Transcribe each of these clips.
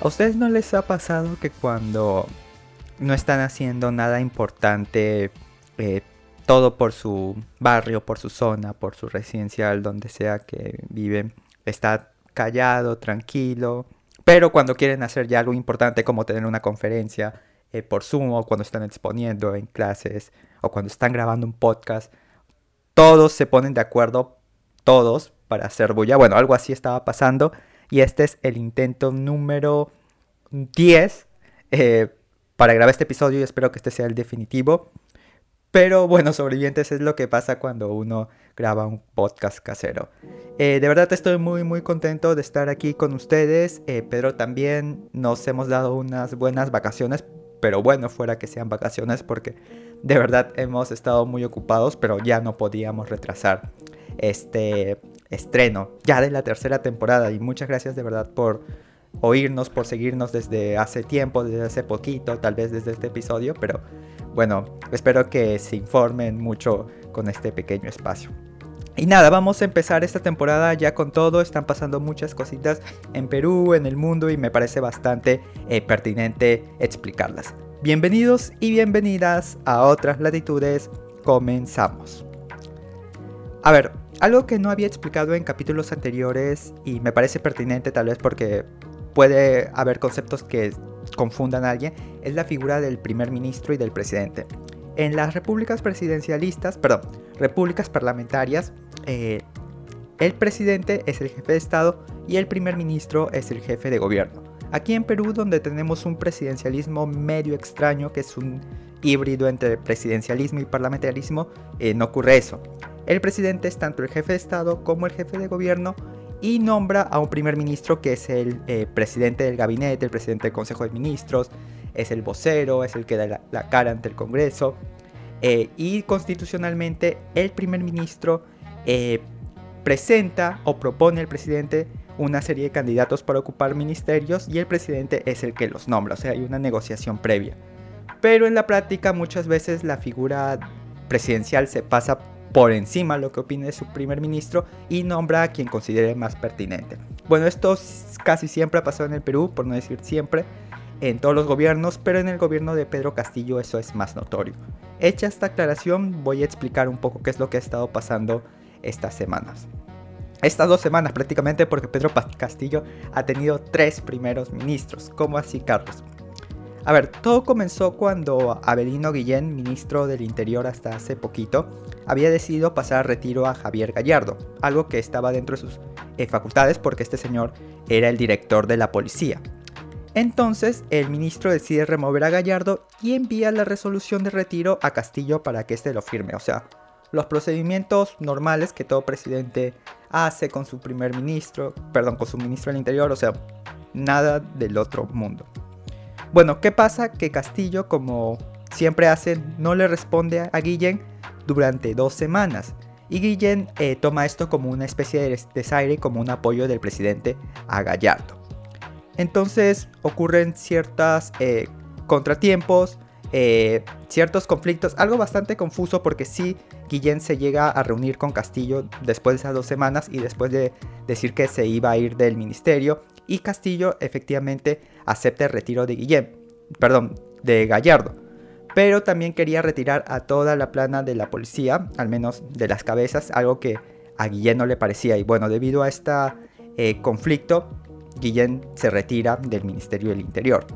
¿A ustedes no les ha pasado que cuando no están haciendo nada importante, eh, todo por su barrio, por su zona, por su residencial, donde sea que viven, está callado, tranquilo, pero cuando quieren hacer ya algo importante como tener una conferencia eh, por Zoom o cuando están exponiendo en clases o cuando están grabando un podcast, todos se ponen de acuerdo, todos, para hacer bulla. Bueno, algo así estaba pasando y este es el intento número 10 eh, para grabar este episodio y espero que este sea el definitivo. Pero bueno, sobrevivientes es lo que pasa cuando uno graba un podcast casero. Eh, de verdad estoy muy muy contento de estar aquí con ustedes. Eh, Pedro también nos hemos dado unas buenas vacaciones. Pero bueno, fuera que sean vacaciones porque de verdad hemos estado muy ocupados, pero ya no podíamos retrasar este estreno ya de la tercera temporada. Y muchas gracias de verdad por oírnos, por seguirnos desde hace tiempo, desde hace poquito, tal vez desde este episodio, pero bueno, espero que se informen mucho con este pequeño espacio. Y nada, vamos a empezar esta temporada ya con todo. Están pasando muchas cositas en Perú, en el mundo y me parece bastante eh, pertinente explicarlas. Bienvenidos y bienvenidas a otras latitudes. Comenzamos. A ver, algo que no había explicado en capítulos anteriores y me parece pertinente tal vez porque puede haber conceptos que confundan a alguien, es la figura del primer ministro y del presidente. En las repúblicas presidencialistas, perdón, repúblicas parlamentarias, eh, el presidente es el jefe de Estado y el primer ministro es el jefe de gobierno. Aquí en Perú, donde tenemos un presidencialismo medio extraño, que es un híbrido entre presidencialismo y parlamentarismo, eh, no ocurre eso. El presidente es tanto el jefe de Estado como el jefe de gobierno y nombra a un primer ministro que es el eh, presidente del gabinete, el presidente del Consejo de Ministros, es el vocero, es el que da la, cara ante el Congreso. Eh, y constitucionalmente el primer ministro eh, presenta o propone al presidente una serie de candidatos para ocupar ministerios y el presidente es el que los nombra, o sea, hay una negociación previa. Pero en la práctica muchas veces la figura presidencial se pasa por encima lo que opine su primer ministro y nombra a quien considere más pertinente. Bueno, esto casi siempre ha pasado en el Perú, por no decir siempre, en todos los gobiernos, pero en el gobierno de Pedro Castillo eso es más notorio. Hecha esta aclaración, voy a explicar un poco qué es lo que ha estado pasando estas semanas. Estas dos semanas prácticamente porque Pedro Castillo ha tenido tres primeros ministros. ¿Cómo así, Carlos? A ver, todo comenzó cuando Abelino Guillén, ministro del Interior hasta hace poquito, había decidido pasar a retiro a Javier Gallardo, algo que estaba dentro de sus eh, facultades porque este señor era el director de la policía. Entonces, el ministro decide remover a Gallardo y envía la resolución de retiro a Castillo para que éste lo firme. O sea, los procedimientos normales que todo presidente hace con su primer ministro, perdón, con su ministro del Interior, o sea, nada del otro mundo. Bueno, ¿qué pasa? Que Castillo, como siempre hace, no le responde a Guillén durante dos semanas. Y Guillén eh, toma esto como una especie de desaire, como un apoyo del presidente a Gallardo. Entonces ocurren ciertos eh, contratiempos, eh, ciertos conflictos, algo bastante confuso porque sí, Guillén se llega a reunir con Castillo después de esas dos semanas y después de decir que se iba a ir del ministerio y Castillo efectivamente acepta el retiro de Guillén, perdón, de Gallardo. Pero también quería retirar a toda la plana de la policía, al menos de las cabezas, algo que a Guillén no le parecía. Y bueno, debido a este conflicto, Guillén se retira del Ministerio del Interior.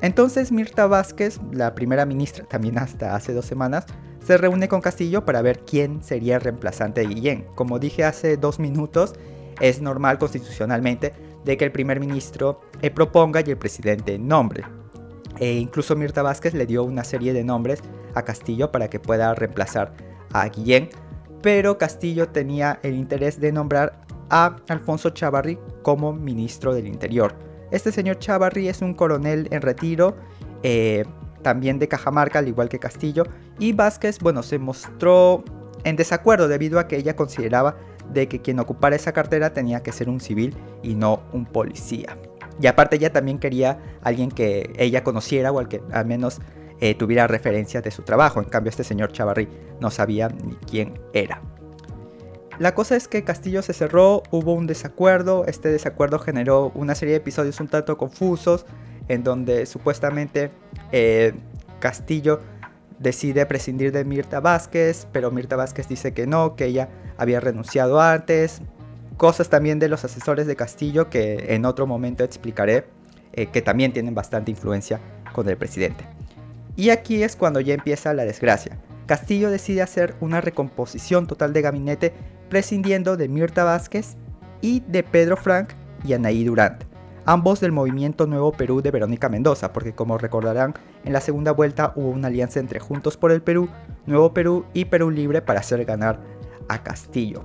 Entonces Mirta Vázquez, la primera ministra también hasta hace dos semanas, se reúne con Castillo para ver quién sería el reemplazante de Guillén. Como dije hace dos minutos, es normal constitucionalmente de que el primer ministro eh, proponga y el presidente nombre. E incluso Mirta Vázquez le dio una serie de nombres a Castillo para que pueda reemplazar a Guillén, pero Castillo tenía el interés de nombrar a Alfonso Chavarri como ministro del Interior. Este señor Chavarri es un coronel en retiro, eh, también de Cajamarca, al igual que Castillo, y Vázquez, bueno, se mostró en desacuerdo debido a que ella consideraba de que quien ocupara esa cartera tenía que ser un civil y no un policía. Y aparte ella también quería alguien que ella conociera o al que al menos eh, tuviera referencia de su trabajo. En cambio este señor Chavarri no sabía ni quién era. La cosa es que Castillo se cerró, hubo un desacuerdo, este desacuerdo generó una serie de episodios un tanto confusos, en donde supuestamente eh, Castillo decide prescindir de Mirta Vázquez, pero Mirta Vázquez dice que no, que ella había renunciado antes. Cosas también de los asesores de Castillo que en otro momento explicaré, eh, que también tienen bastante influencia con el presidente. Y aquí es cuando ya empieza la desgracia. Castillo decide hacer una recomposición total de gabinete prescindiendo de Mirta Vázquez y de Pedro Frank y Anaí Durant, ambos del movimiento Nuevo Perú de Verónica Mendoza, porque como recordarán, en la segunda vuelta hubo una alianza entre Juntos por el Perú, Nuevo Perú y Perú Libre para hacer ganar a Castillo.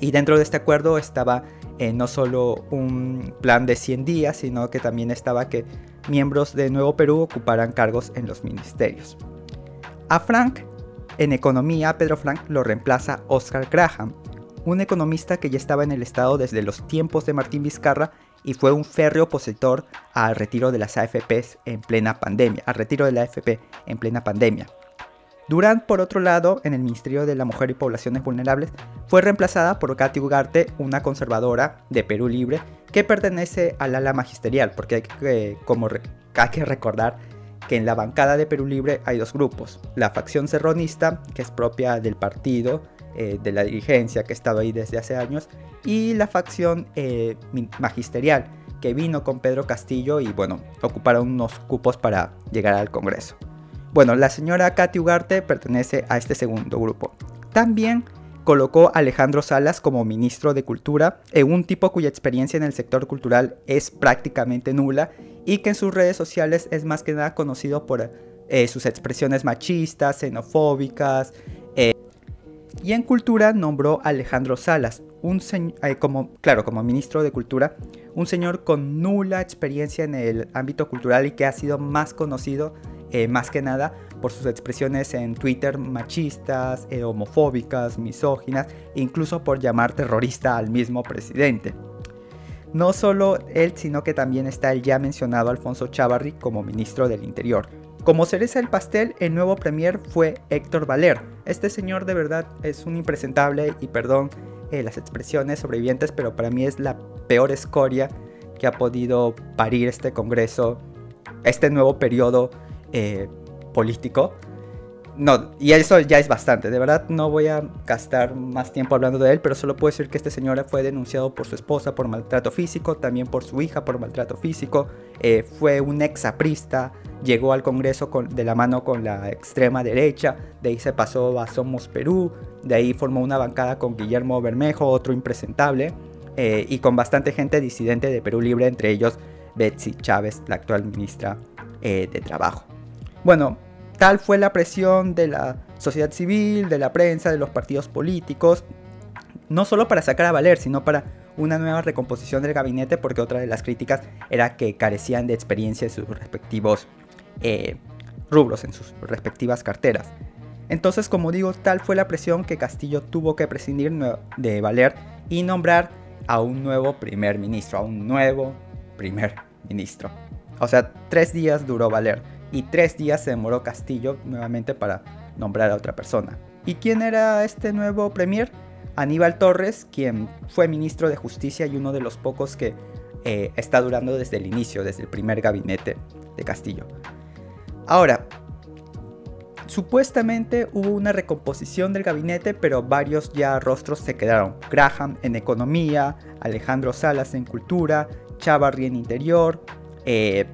Y dentro de este acuerdo estaba eh, no solo un plan de 100 días, sino que también estaba que miembros de Nuevo Perú ocuparan cargos en los ministerios. A Frank en economía, Pedro Frank lo reemplaza Oscar Graham, un economista que ya estaba en el Estado desde los tiempos de Martín Vizcarra y fue un férreo opositor al retiro de las AFPs en plena pandemia, al retiro de la AFP en plena pandemia. Durant, por otro lado, en el Ministerio de la Mujer y Poblaciones Vulnerables, fue reemplazada por Katy Ugarte, una conservadora de Perú Libre que pertenece al ala magisterial, porque hay que, como hay que recordar que en la bancada de Perú Libre hay dos grupos. La facción serronista, que es propia del partido, eh, de la dirigencia que ha estado ahí desde hace años, y la facción eh, magisterial, que vino con Pedro Castillo y bueno, ocuparon unos cupos para llegar al Congreso. Bueno, la señora Katy Ugarte pertenece a este segundo grupo. También colocó a Alejandro Salas como ministro de Cultura, un tipo cuya experiencia en el sector cultural es prácticamente nula y que en sus redes sociales es más que nada conocido por eh, sus expresiones machistas, xenofóbicas. Eh, y en cultura nombró a Alejandro Salas, un eh, como, claro, como ministro de Cultura, un señor con nula experiencia en el ámbito cultural y que ha sido más conocido más que nada por sus expresiones en Twitter machistas, eh, homofóbicas, misóginas, e incluso por llamar terrorista al mismo presidente. No solo él, sino que también está el ya mencionado Alfonso Chavarri como ministro del Interior. Como cereza del pastel, el nuevo premier fue Héctor Valer. Este señor de verdad es un impresentable y perdón eh, las expresiones sobrevivientes, pero para mí es la peor escoria que ha podido parir este Congreso, este nuevo periodo eh, político. No, y eso ya es bastante. De verdad no voy a gastar más tiempo hablando de él, pero solo puedo decir que este señor fue denunciado por su esposa por maltrato físico, también por su hija por maltrato físico. Eh, fue un exaprista, llegó al Congreso con, de la mano con la extrema derecha, de ahí se pasó a Somos Perú, de ahí formó una bancada con Guillermo Bermejo, otro impresentable, eh, y con bastante gente disidente de Perú Libre, entre ellos Betsy Chávez, la actual ministra eh, de Trabajo. Bueno, Tal fue la presión de la sociedad civil, de la prensa, de los partidos políticos, no solo para sacar a Valer, sino para una nueva recomposición del gabinete, porque otra de las críticas era que carecían de experiencia en sus respectivos eh, rubros, en sus respectivas carteras. Entonces, como digo, tal fue la presión que Castillo tuvo que prescindir de Valer y nombrar a un nuevo primer ministro, a un nuevo primer ministro. O sea, tres días duró Valer y tres días se demoró Castillo nuevamente para nombrar a otra persona. ¿Y quién era este nuevo premier? Aníbal Torres, quien fue ministro de Justicia y uno de los pocos que eh, está durando desde el inicio, desde el primer gabinete de Castillo. Ahora, supuestamente hubo una recomposición del gabinete, pero varios ya rostros se quedaron. Graham en economía, Alejandro Salas en cultura, Chavarri en interior, eh,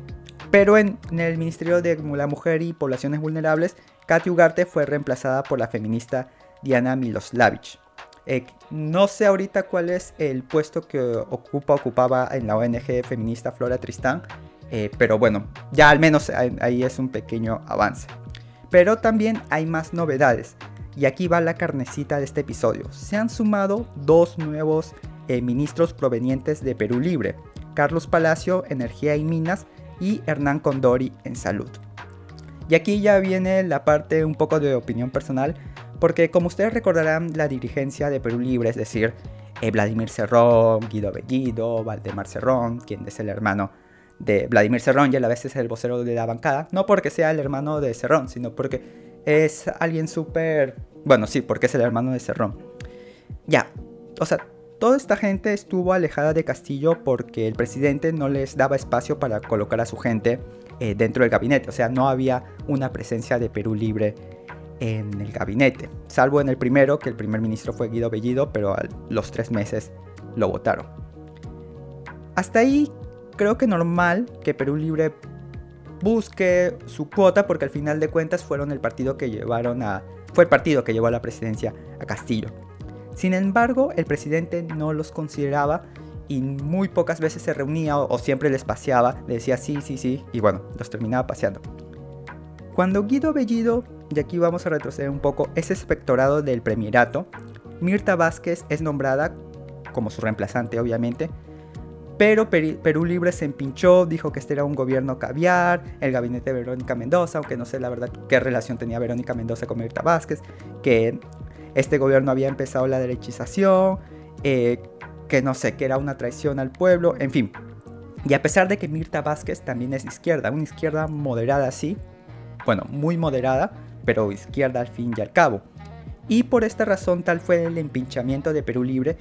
pero en, el Ministerio de la Mujer y Poblaciones Vulnerables, Katy Ugarte fue reemplazada por la feminista Diana Miloslavich. Eh, no sé ahorita cuál es el puesto que ocupa, ocupaba en la ONG feminista Flora Tristán, eh, pero bueno, ya al menos ahí es un pequeño avance. Pero también hay más novedades, y aquí va la carnecita de este episodio. Se han sumado dos nuevos eh, ministros provenientes de Perú Libre, Carlos Palacio, Energía y Minas, y Hernán Condori en salud. Y aquí ya viene la parte un poco de opinión personal, porque como ustedes recordarán, la dirigencia de Perú Libre, es decir, eh, Vladimir Cerrón, Guido Bellido, Valdemar Cerrón, quien es el hermano de Vladimir Cerrón y a la vez es el vocero de la bancada, no porque sea el hermano de Cerrón, sino porque es alguien súper... Bueno, sí, porque es el hermano de Cerrón. ya, o sea, toda esta gente estuvo alejada de Castillo porque el presidente no les daba espacio para colocar a su gente eh, dentro del gabinete. O sea, no había una presencia de Perú Libre en el gabinete. Salvo en el primero, que el primer ministro fue Guido Bellido, pero a los tres meses lo votaron. Hasta ahí creo que normal que Perú Libre busque su cuota porque al final de cuentas fueron el partido que llevaron a fue el partido que llevó a la presidencia a Castillo. Sin embargo, el presidente no los consideraba y muy pocas veces se reunía o, siempre les paseaba, decía sí, sí, sí, y bueno, los terminaba paseando. Cuando Guido Bellido, y aquí vamos a retroceder un poco, es espectorado del premierato, Mirta Vázquez es nombrada como su reemplazante, obviamente, pero Perú Libre se empinchó, dijo que este era un gobierno caviar, el gabinete de Verónica Mendoza, aunque no sé la verdad qué relación tenía Verónica Mendoza con Mirta Vázquez, que este gobierno había empezado la derechización, eh, que no sé, que era una traición al pueblo, en fin. Y a pesar de que Mirta Vázquez también es izquierda, una izquierda moderada sí, bueno, muy moderada, pero izquierda al fin y al cabo. Y por esta razón tal fue el empinchamiento de Perú Libre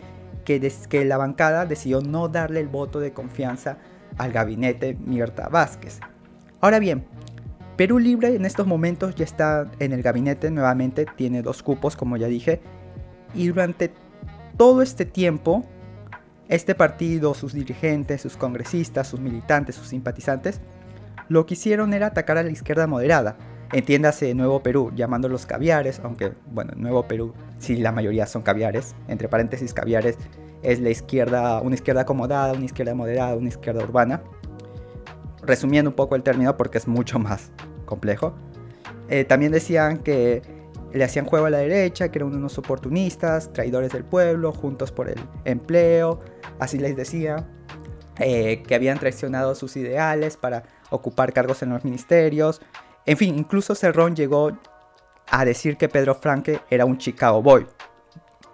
que, que la bancada decidió no darle el voto de confianza al gabinete Mirta Vázquez. Ahora bien, Perú Libre en estos momentos ya está en el gabinete nuevamente, tiene dos cupos como ya dije, y durante todo este tiempo, este partido, sus dirigentes, sus congresistas, sus militantes, sus simpatizantes, lo que hicieron era atacar a la izquierda moderada, entiéndase Nuevo Perú, llamándolos caviares, aunque bueno, Nuevo Perú sí la mayoría son caviares, entre paréntesis caviares es la izquierda, una izquierda acomodada, una izquierda moderada, una izquierda urbana. Resumiendo un poco el término porque es mucho más complejo. Eh, también decían que le hacían juego a la derecha, que eran unos oportunistas, traidores del pueblo, juntos por el empleo, así les decía, eh, que habían traicionado sus ideales para ocupar cargos en los ministerios. En fin, incluso Cerrón llegó a decir que Pedro Franque era un Chicago Boy.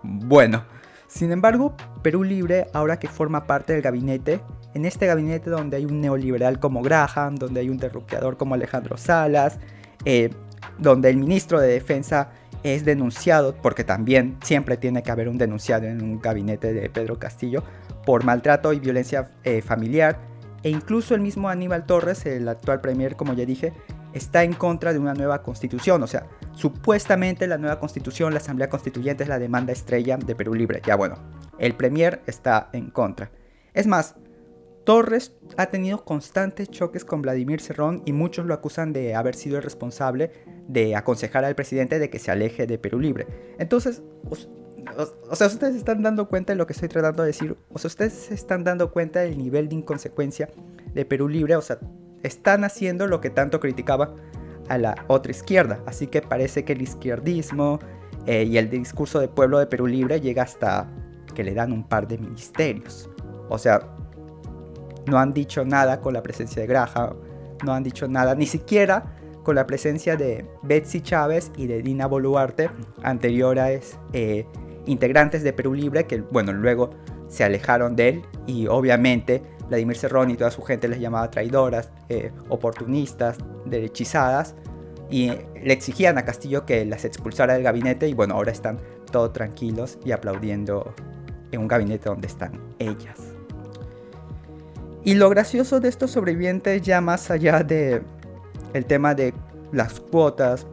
Bueno, sin embargo, Perú Libre, ahora que forma parte del gabinete, en este gabinete donde hay un neoliberal como Graham, donde hay un derroqueador como Alejandro Salas, eh, donde el ministro de Defensa es denunciado, porque también siempre tiene que haber un denunciado en un gabinete de Pedro Castillo, por maltrato y violencia eh, familiar, e incluso el mismo Aníbal Torres, el actual premier, como ya dije, está en contra de una nueva constitución. O sea, supuestamente la nueva constitución, la Asamblea Constituyente es la demanda estrella de Perú Libre. Ya bueno, el Premier está en contra. Es más, Torres ha tenido constantes choques con Vladimir Cerrón y muchos lo acusan de haber sido el responsable de aconsejar al presidente de que se aleje de Perú Libre. Entonces, o, sea, ustedes están dando cuenta de lo que estoy tratando de decir. O sea, ustedes se están dando cuenta del nivel de inconsecuencia de Perú Libre. O sea, están haciendo lo que tanto criticaba a la otra izquierda. Así que parece que el izquierdismo eh, y el discurso del pueblo de Perú Libre llega hasta que le dan un par de ministerios. O sea, no han dicho nada con la presencia de Graja, no han dicho nada, ni siquiera con la presencia de Betsy Chávez y de Dina Boluarte, anteriores eh, integrantes de Perú Libre, que bueno, luego se alejaron de él y obviamente Vladimir Cerrón y toda su gente les llamaba traidoras, eh, oportunistas, derechizadas, y le exigían a Castillo que las expulsara del gabinete y bueno, ahora están todos tranquilos y aplaudiendo en un gabinete donde están ellas. Y lo gracioso de estos sobrevivientes ya más allá de el tema de las cuotas,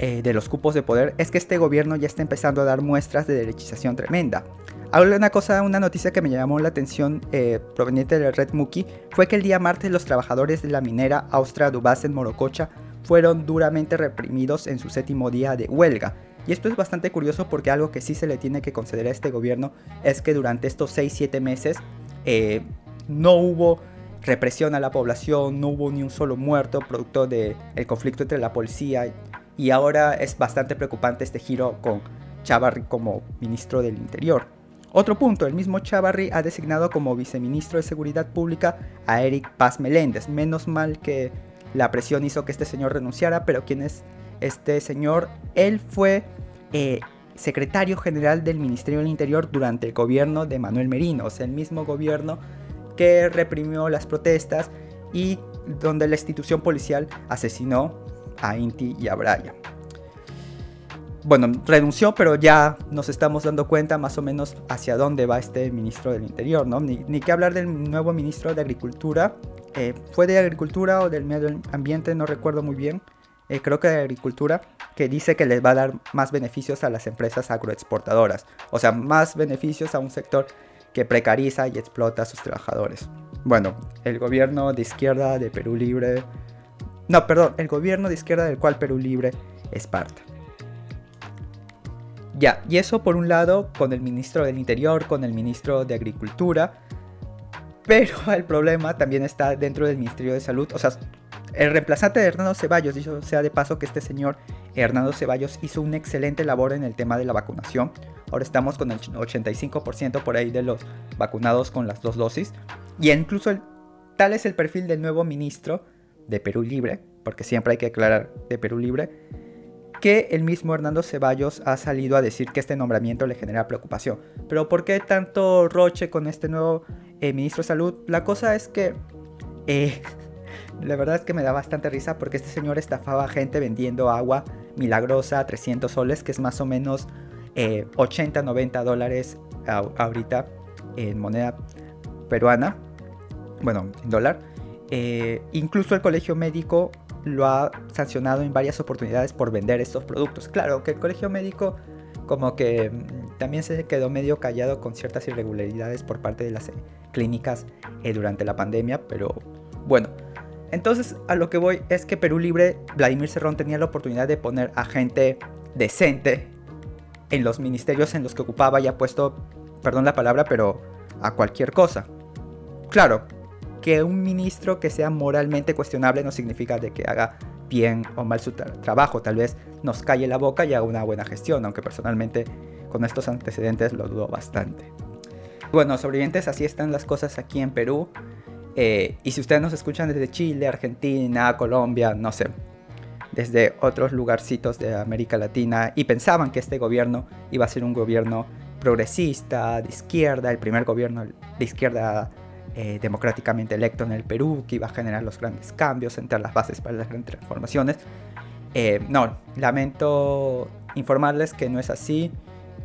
eh, de los cupos de poder, es que este gobierno ya está empezando a dar muestras de derechización tremenda. Ahora una cosa, una noticia que me llamó la atención eh, proveniente de Red Muki fue que el día martes los trabajadores de la minera Austria Dubas en Morococha fueron duramente reprimidos en su séptimo día de huelga. Y esto es bastante curioso porque algo que sí se le tiene que conceder a este gobierno es que durante estos 6-7 meses eh, no hubo represión a la población, no hubo ni un solo muerto producto del conflicto entre la policía y ahora es bastante preocupante este giro con Chavarri como ministro del Interior. Otro punto, el mismo Chavarri ha designado como viceministro de Seguridad Pública a Eric Paz Meléndez. Menos mal que la presión hizo que este señor renunciara, pero ¿quién es este señor? Él fue eh, secretario general del Ministerio del Interior durante el gobierno de Manuel Merino, el mismo gobierno que reprimió las protestas y donde la institución policial asesinó a Inti y a Brian. bueno, renunció, pero ya nos estamos dando cuenta más o menos hacia dónde va este ministro del Interior, ¿no? Ni, ni que hablar del nuevo ministro de Agricultura. Eh, fue de Agricultura o del Medio Ambiente, no recuerdo muy bien. Eh, creo que de Agricultura, que dice que les va a dar más beneficios a las empresas agroexportadoras. O sea, más beneficios a un sector que precariza y explota a sus trabajadores. Bueno, el gobierno de izquierda de Perú Libre... No, perdón, el gobierno de izquierda del cual Perú Libre es parte. Ya, y eso por un lado con el ministro del Interior, con el ministro de Agricultura, pero el problema también está dentro del Ministerio de Salud, o sea, el reemplazante de Hernando Ceballos, dicho sea de paso que este señor Hernando Ceballos hizo una excelente labor en el tema de la vacunación. Ahora estamos con el 85% por ahí de los vacunados con las dos dosis. Y incluso tal es el perfil del nuevo ministro de Perú Libre, porque siempre hay que aclarar de Perú Libre, que el mismo Hernando Ceballos ha salido a decir que este nombramiento le genera preocupación. Pero ¿por qué tanto roche con este nuevo eh, ministro de Salud? La cosa es que... Eh, la verdad es que me da bastante risa porque este señor estafaba a gente vendiendo agua milagrosa a 300 soles, que es más o menos 80, eh, 90 dólares ahorita en moneda peruana, bueno, en dólar. incluso el colegio médico lo ha sancionado en varias oportunidades por vender estos productos. Claro que el colegio médico como que mm, también se quedó medio callado con ciertas irregularidades por parte de las eh, clínicas eh, durante la pandemia, pero bueno. Entonces a lo que voy es que Perú Libre, Vladimir Cerrón tenía la oportunidad de poner a gente decente en los ministerios en los que ocupaba y ha puesto, perdón la palabra, pero a cualquier cosa. Claro, que un ministro que sea moralmente cuestionable no significa de que haga bien o mal su trabajo. Tal vez nos calle la boca y haga una buena gestión, aunque personalmente con estos antecedentes lo dudo bastante. Bueno, sobrevivientes, así están las cosas aquí en Perú. Eh, y si ustedes nos escuchan desde Chile, Argentina, Colombia, no sé, desde otros lugarcitos de América Latina y pensaban que este gobierno iba a ser un gobierno progresista, de izquierda, el primer gobierno de izquierda eh, democráticamente electo en el Perú, que iba a generar los grandes cambios, sentar las bases para las grandes transformaciones. Eh, no, lamento informarles que no es así.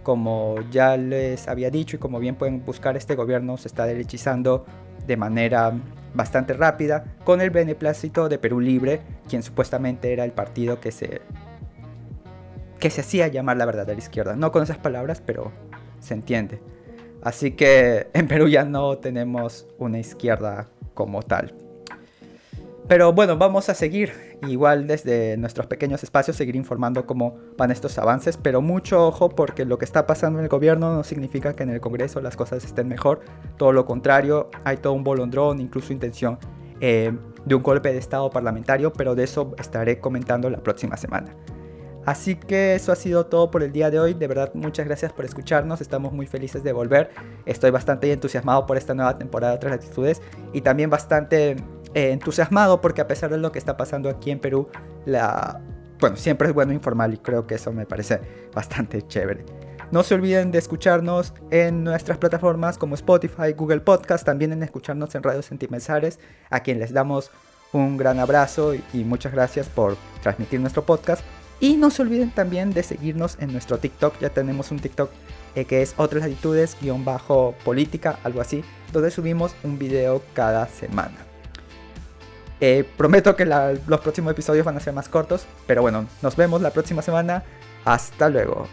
Como ya les había dicho y como bien pueden buscar, este gobierno se está derechizando de manera bastante rápida con el beneplácito de Perú Libre, quien supuestamente era el partido que se que se hacía llamar la verdadera izquierda. No con esas palabras, pero se entiende. Así que en Perú ya no tenemos una izquierda como tal. Pero bueno, vamos a seguir, igual desde nuestros pequeños espacios, seguir informando cómo van estos avances, pero mucho ojo porque lo que está pasando en el gobierno no significa que en el Congreso las cosas estén mejor, todo lo contrario, hay todo un bolondrón, incluso intención eh, de un golpe de Estado parlamentario, pero de eso estaré comentando la próxima semana. Así que eso ha sido todo por el día de hoy. De verdad, muchas gracias por escucharnos. Estamos muy felices de volver. Estoy bastante entusiasmado por esta nueva temporada de otras latitudes y también bastante eh, entusiasmado porque a pesar de lo que está pasando aquí en Perú, bueno, siempre es bueno informar y creo que eso me parece bastante chévere. No se olviden de escucharnos en nuestras plataformas como Spotify, Google Podcast, también en escucharnos en Radio Sentimensares, a quien les damos un gran abrazo y muchas gracias por transmitir nuestro podcast. Y no se olviden también de seguirnos en nuestro TikTok. Ya tenemos un TikTok eh, que es otras bajo política, algo así, donde subimos un video cada semana. Eh, prometo que los próximos episodios van a ser más cortos, pero bueno, nos vemos la próxima semana. Hasta luego.